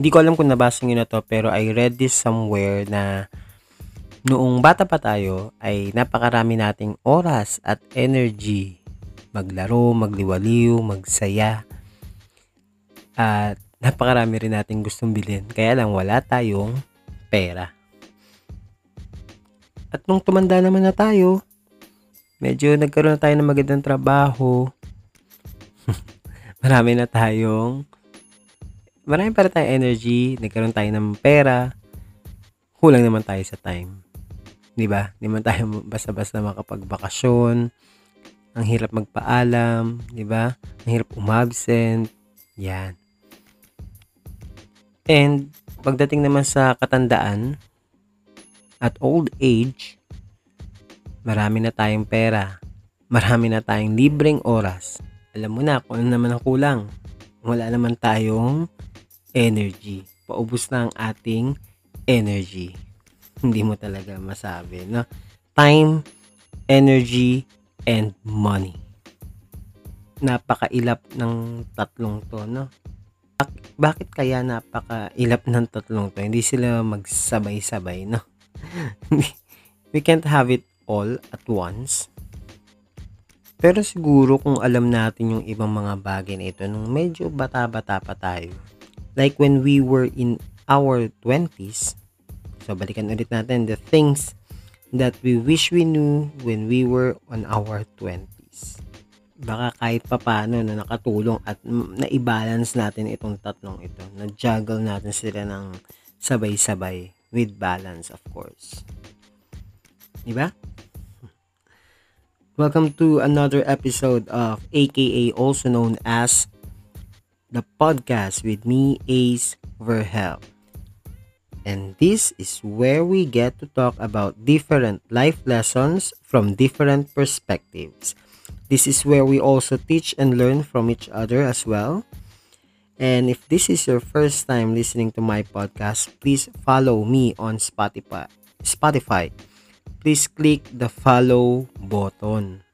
Hindi ko alam kung nabasa nyo na to, pero I read this somewhere na noong bata pa tayo ay napakarami nating oras at energy maglaro, magliwaliw, magsaya. At napakarami rin nating gustong bilhin. Kaya lang wala tayong pera. At nung tumanda naman na tayo, medyo nagkaroon na tayo ng magandang trabaho. marami na tayong marami para tayong energy, nagkaroon tayo ng pera, kulang naman tayo sa time. 'Di ba? Hindi man tayo basta-basta makapagbakasyon. Ang hirap magpaalam, 'di ba? Ang hirap umabsent. Yan. And pagdating naman sa katandaan at old age, marami na tayong pera. Marami na tayong libreng oras. Alam mo na kung ano naman ang kulang. Wala naman tayong energy. Paubos na ang ating energy. Hindi mo talaga masabi, no? Time, energy, and money. Napakailap ng tatlong to, no? Bakit kaya napakailap ng tatlong to? Hindi sila magsabay-sabay, no? We can't have it all at once. Pero siguro kung alam natin yung ibang mga bagay na ito nung medyo bata-bata pa tayo, like when we were in our 20s. So, balikan ulit natin the things that we wish we knew when we were on our 20s. Baka kahit papano na nakatulong at na-balance natin itong tatlong ito. Na-juggle natin sila ng sabay-sabay with balance, of course. Diba? Welcome to another episode of AKA also known as the podcast with me, Ace Verhel. And this is where we get to talk about different life lessons from different perspectives. This is where we also teach and learn from each other as well. And if this is your first time listening to my podcast, please follow me on Spotify. Spotify. Please click the follow button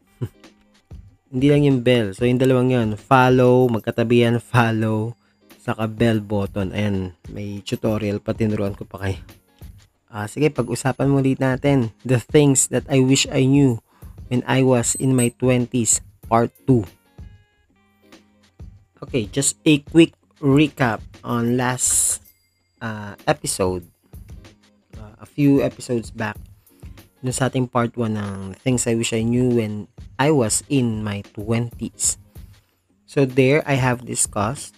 hindi lang yung bell. So, yung dalawang yun, follow, magkatabi yan, follow, saka bell button. Ayan, may tutorial pa tinuruan ko pa kayo. Uh, sige, pag-usapan muli natin the things that I wish I knew when I was in my 20s, part 2. Okay, just a quick recap on last uh, episode. Uh, a few episodes back dun sa ating part 1 ng things I wish I knew when I was in my 20s. So there I have discussed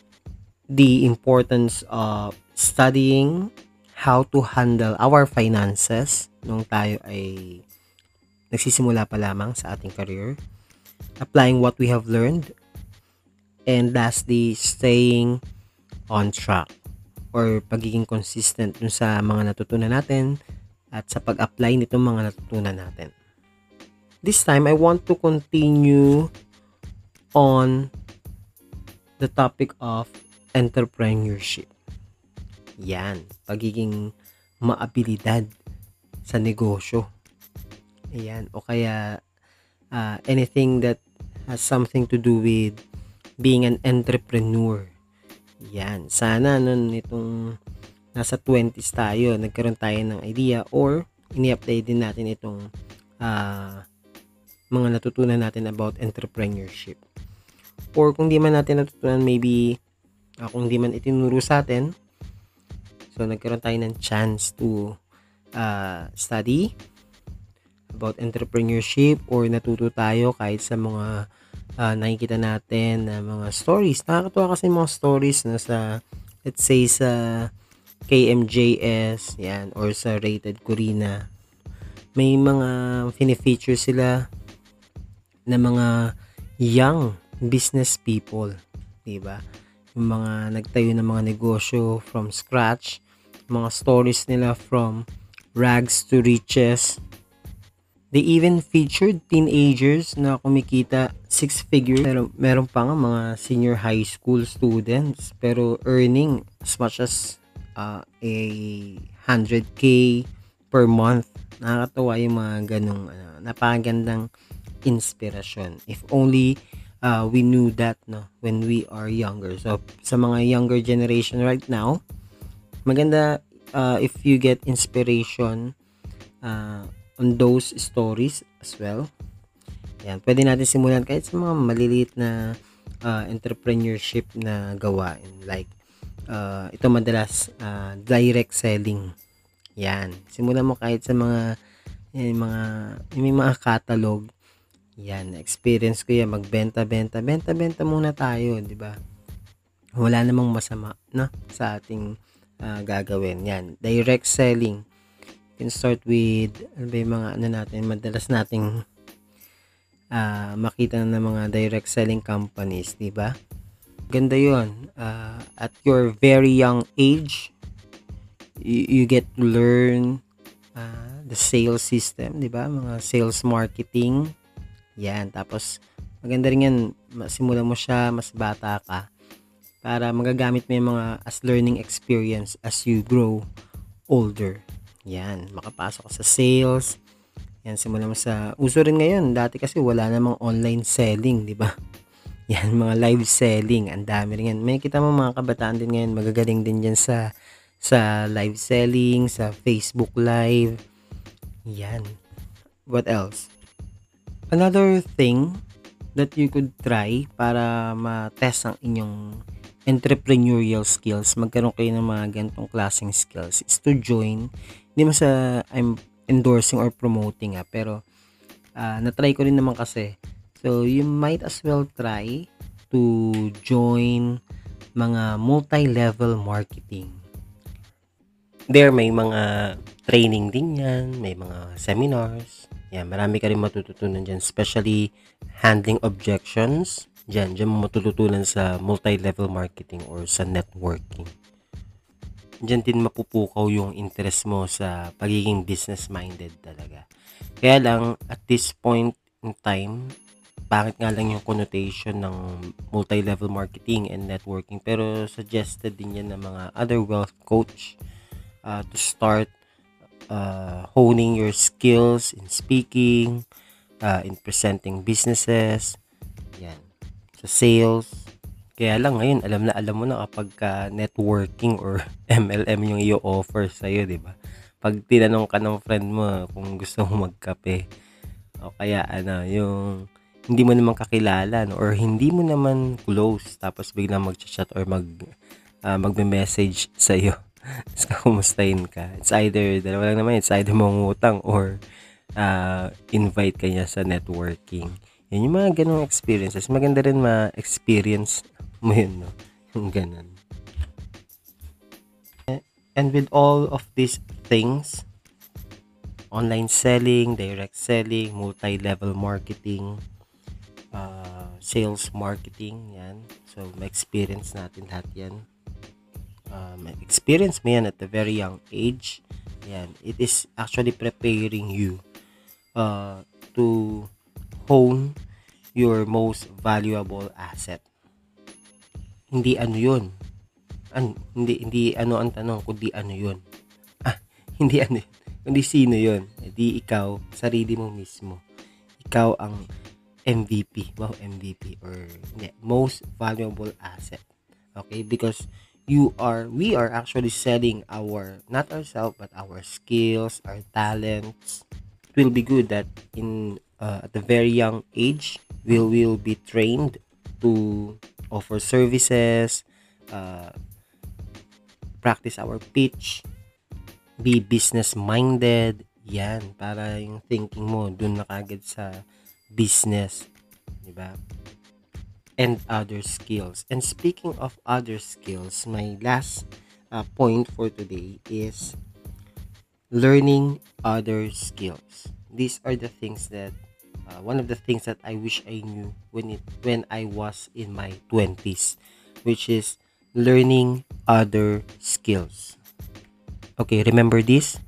the importance of studying how to handle our finances nung tayo ay nagsisimula pa lamang sa ating career, applying what we have learned, and lastly, staying on track or pagiging consistent dun sa mga natutunan natin at sa pag-apply nitong mga natutunan natin. This time, I want to continue on the topic of entrepreneurship. Yan, pagiging maabilidad sa negosyo. Ayan, o kaya uh, anything that has something to do with being an entrepreneur. Yan, sana nun itong nasa 20s tayo, nagkaroon tayo ng idea or ini-apply din natin itong uh, mga natutunan natin about entrepreneurship. Or kung di man natin natutunan, maybe uh, kung di man itinuro sa atin, so nagkaroon tayo ng chance to uh, study about entrepreneurship or natuto tayo kahit sa mga uh, nakikita natin na mga stories. Nakakatuwa kasi mga stories na sa let's say sa KMJS, yan, or sa Rated Corina. May mga fini-feature sila na mga young business people, 'di ba? Yung mga nagtayo ng mga negosyo from scratch, mga stories nila from rags to riches. They even featured teenagers na kumikita six figures. Pero meron pa nga mga senior high school students pero earning as much as uh, a 100k per month. Nakakatuwa yung mga ganong ano, napakagandang inspirasyon. If only uh, we knew that no when we are younger. So sa mga younger generation right now, maganda uh, if you get inspiration uh, on those stories as well. Yan, pwede natin simulan kahit sa mga maliliit na uh, entrepreneurship na gawain. Like, uh, ito madalas, uh, direct selling. Yan. Simulan mo kahit sa mga, yung mga, yung mga catalog. Yan, experience ko yan, magbenta, benta, benta, benta muna tayo, di ba? Wala namang masama, no? Sa ating uh, gagawin. Yan, direct selling can start with ano ba yung mga ano natin madalas nating uh, makita ng mga direct selling companies di ba ganda yon uh, at your very young age you, you get to learn uh, the sales system di ba mga sales marketing yan tapos maganda rin yan simulan mo siya mas bata ka para magagamit mo yung mga as learning experience as you grow older yan, makapasok ka sa sales. Yan, simulan mo sa, uso rin ngayon. Dati kasi wala namang online selling, di ba? Yan, mga live selling. Ang dami rin yan. May kita mo mga kabataan din ngayon, magagaling din dyan sa, sa live selling, sa Facebook Live. Yan. What else? Another thing that you could try para ma-test ang inyong entrepreneurial skills, magkaroon kayo ng mga ganitong klaseng skills is to join hindi mo sa I'm endorsing or promoting ah, pero uh, na-try ko rin naman kasi. So, you might as well try to join mga multi-level marketing. There may mga training din yan, may mga seminars. Yan, marami ka rin matututunan dyan, especially handling objections. Diyan, diyan mo matututunan sa multi-level marketing or sa networking dyan din mapupukaw yung interest mo sa pagiging business-minded talaga. Kaya lang, at this point in time, pangit nga lang yung connotation ng multi-level marketing and networking. Pero suggested din yan ng mga other wealth coach uh, to start uh, honing your skills in speaking, uh, in presenting businesses, yan, sa sales, kaya lang ngayon, alam na alam mo na kapag ka networking or MLM yung i-offer sa'yo, di ba? Pag tinanong ka ng friend mo kung gusto mo magkape, o kaya ano, yung hindi mo naman kakilala no? or hindi mo naman close tapos biglang mag-chat or mag uh, magme-message sa iyo. Tapos kakumustahin ka. It's either, dalawa lang naman, it's either mangutang or uh, invite kanya sa networking. Yan yung mga ganong experiences. Maganda rin ma-experience mo yun, no? Yung ganun. And with all of these things, online selling, direct selling, multi-level marketing, uh, sales marketing, yan. So, ma-experience natin lahat yan. Um, experience mo yan at a very young age. Yan. It is actually preparing you uh, to hone your most valuable asset hindi ano yun. An, hindi, hindi ano ang tanong, kundi ano yun. Ah, hindi ano yun. Kundi sino yun. Hindi ikaw, sarili mo mismo. Ikaw ang MVP. Wow, MVP. Or hindi, most valuable asset. Okay? Because you are, we are actually selling our, not ourselves, but our skills, our talents. It will be good that in, uh, at a very young age, we will be trained to offer services, uh, practice our pitch, be business-minded, yan, para yung thinking mo dun na kagad sa business, di ba? And other skills. And speaking of other skills, my last uh, point for today is learning other skills. These are the things that uh, one of the things that I wish I knew when it when I was in my 20s which is learning other skills. Okay, remember this?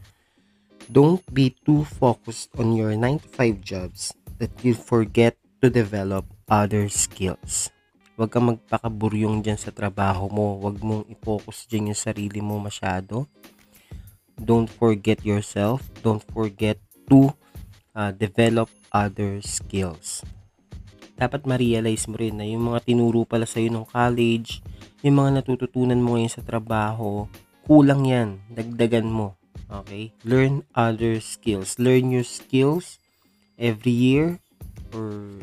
Don't be too focused on your 9 to 5 jobs that you forget to develop other skills. Huwag kang magpakaburyong dyan sa trabaho mo. Huwag mong i-focus dyan yung sarili mo masyado. Don't forget yourself. Don't forget to uh, develop other skills. Dapat ma-realize mo rin na yung mga tinuro pala sa'yo ng college, yung mga natututunan mo ngayon sa trabaho, kulang yan. Dagdagan mo. Okay? Learn other skills. Learn your skills every year or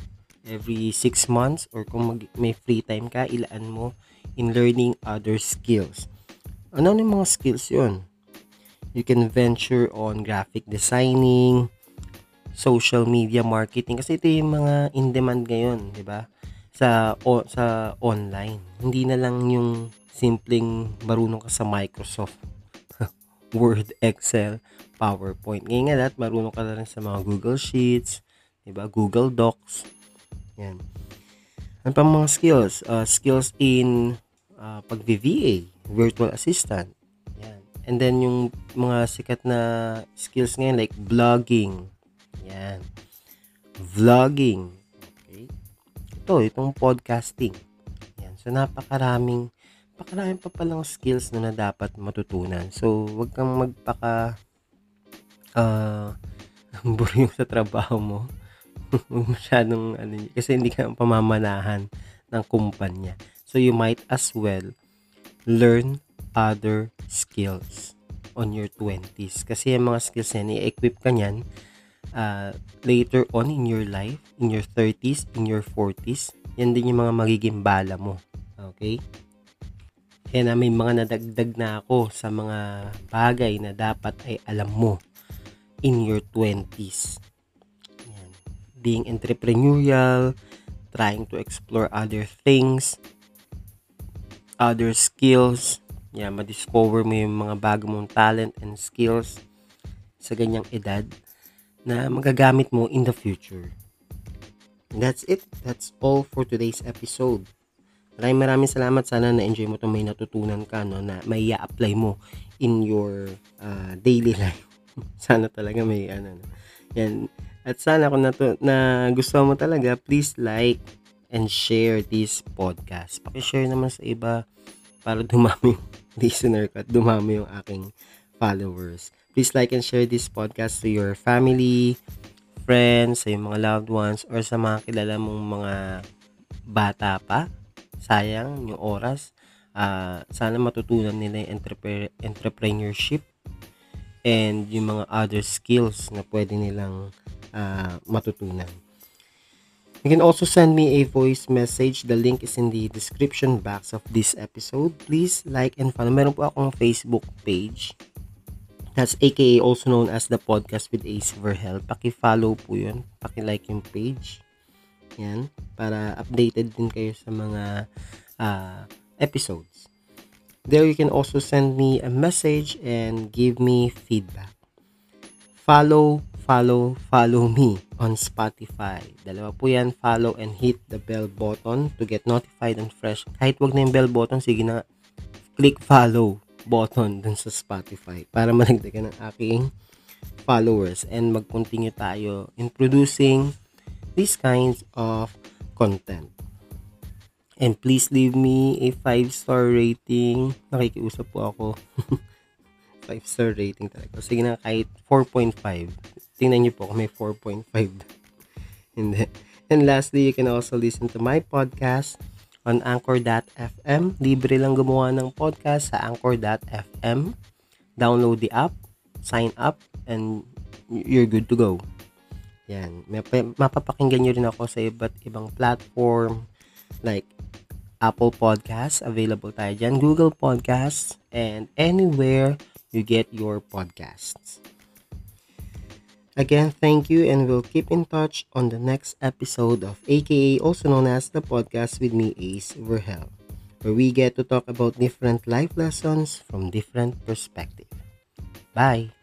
every 6 months or kung mag, may free time ka, ilaan mo in learning other skills. Ano yung mga skills yon? You can venture on graphic designing, social media marketing kasi ito yung mga in demand ngayon, 'di ba? Sa o, sa online. Hindi na lang yung simpleng marunong ka sa Microsoft Word, Excel, PowerPoint. Ngayon nga lahat marunong ka na rin sa mga Google Sheets, 'di ba? Google Docs. Yan. Ano pa mga skills? Uh, skills in uh, pag-VA, virtual assistant. Yan. And then yung mga sikat na skills ngayon like vlogging. Yan. Vlogging. Okay. Ito, itong podcasting. Yan. So, napakaraming napakaraming pa palang skills na, na dapat matutunan. So, wag kang magpaka uh, buryong sa trabaho mo. masyadong ano, kasi hindi ka pamamanahan ng kumpanya. So you might as well learn other skills on your 20s. Kasi yung mga skills yan, i-equip ka niyan uh, later on in your life, in your 30s, in your 40s. Yan din yung mga magiging bala mo. Okay? Kaya na may mga nadagdag na ako sa mga bagay na dapat ay alam mo in your 20s. Yan. Being entrepreneurial, trying to explore other things, other skills. Yeah, ma-discover mo yung mga bago mong talent and skills sa ganyang edad na magagamit mo in the future. And that's it. That's all for today's episode. Maraming maraming salamat. Sana na-enjoy mo itong may natutunan ka, no, na may apply mo in your uh, daily life. sana talaga may ano. Yan. At sana kung nato, na gusto mo talaga, please like, and share this podcast. Paki-share naman sa iba para dumami yung listener ko at dumami yung aking followers. Please like and share this podcast to your family, friends, sa yung mga loved ones, or sa mga kilala mong mga bata pa. Sayang yung oras. Uh, sana matutunan nila yung entrepre- entrepreneurship and yung mga other skills na pwede nilang uh, matutunan. You can also send me a voice message. The link is in the description box of this episode. Please like and follow. Meron po akong Facebook page. That's aka also known as the podcast with Ace Verhel. Paki-follow po yun. Paki-like yung page. Yan. Para updated din kayo sa mga uh, episodes. There you can also send me a message and give me feedback. Follow follow, follow me on Spotify. Dalawa po yan, follow and hit the bell button to get notified and fresh. Kahit wag na yung bell button, sige na, click follow button dun sa Spotify para malagdagan ng aking followers and mag-continue tayo in producing these kinds of content. And please leave me a 5-star rating. Nakikiusap po ako. 5-star rating talaga. Sige na, kahit 4.5 tingnan niyo po kung may 4.5. And, and lastly, you can also listen to my podcast on Anchor.fm. Libre lang gumawa ng podcast sa Anchor.fm. Download the app, sign up, and you're good to go. Yan. Mapapakinggan nyo rin ako sa iba't ibang platform like Apple Podcasts, available tayo dyan, Google Podcasts, and anywhere you get your podcasts. Again, thank you and we'll keep in touch on the next episode of AKA, also known as the podcast with me, Ace Verhel, where we get to talk about different life lessons from different perspectives. Bye!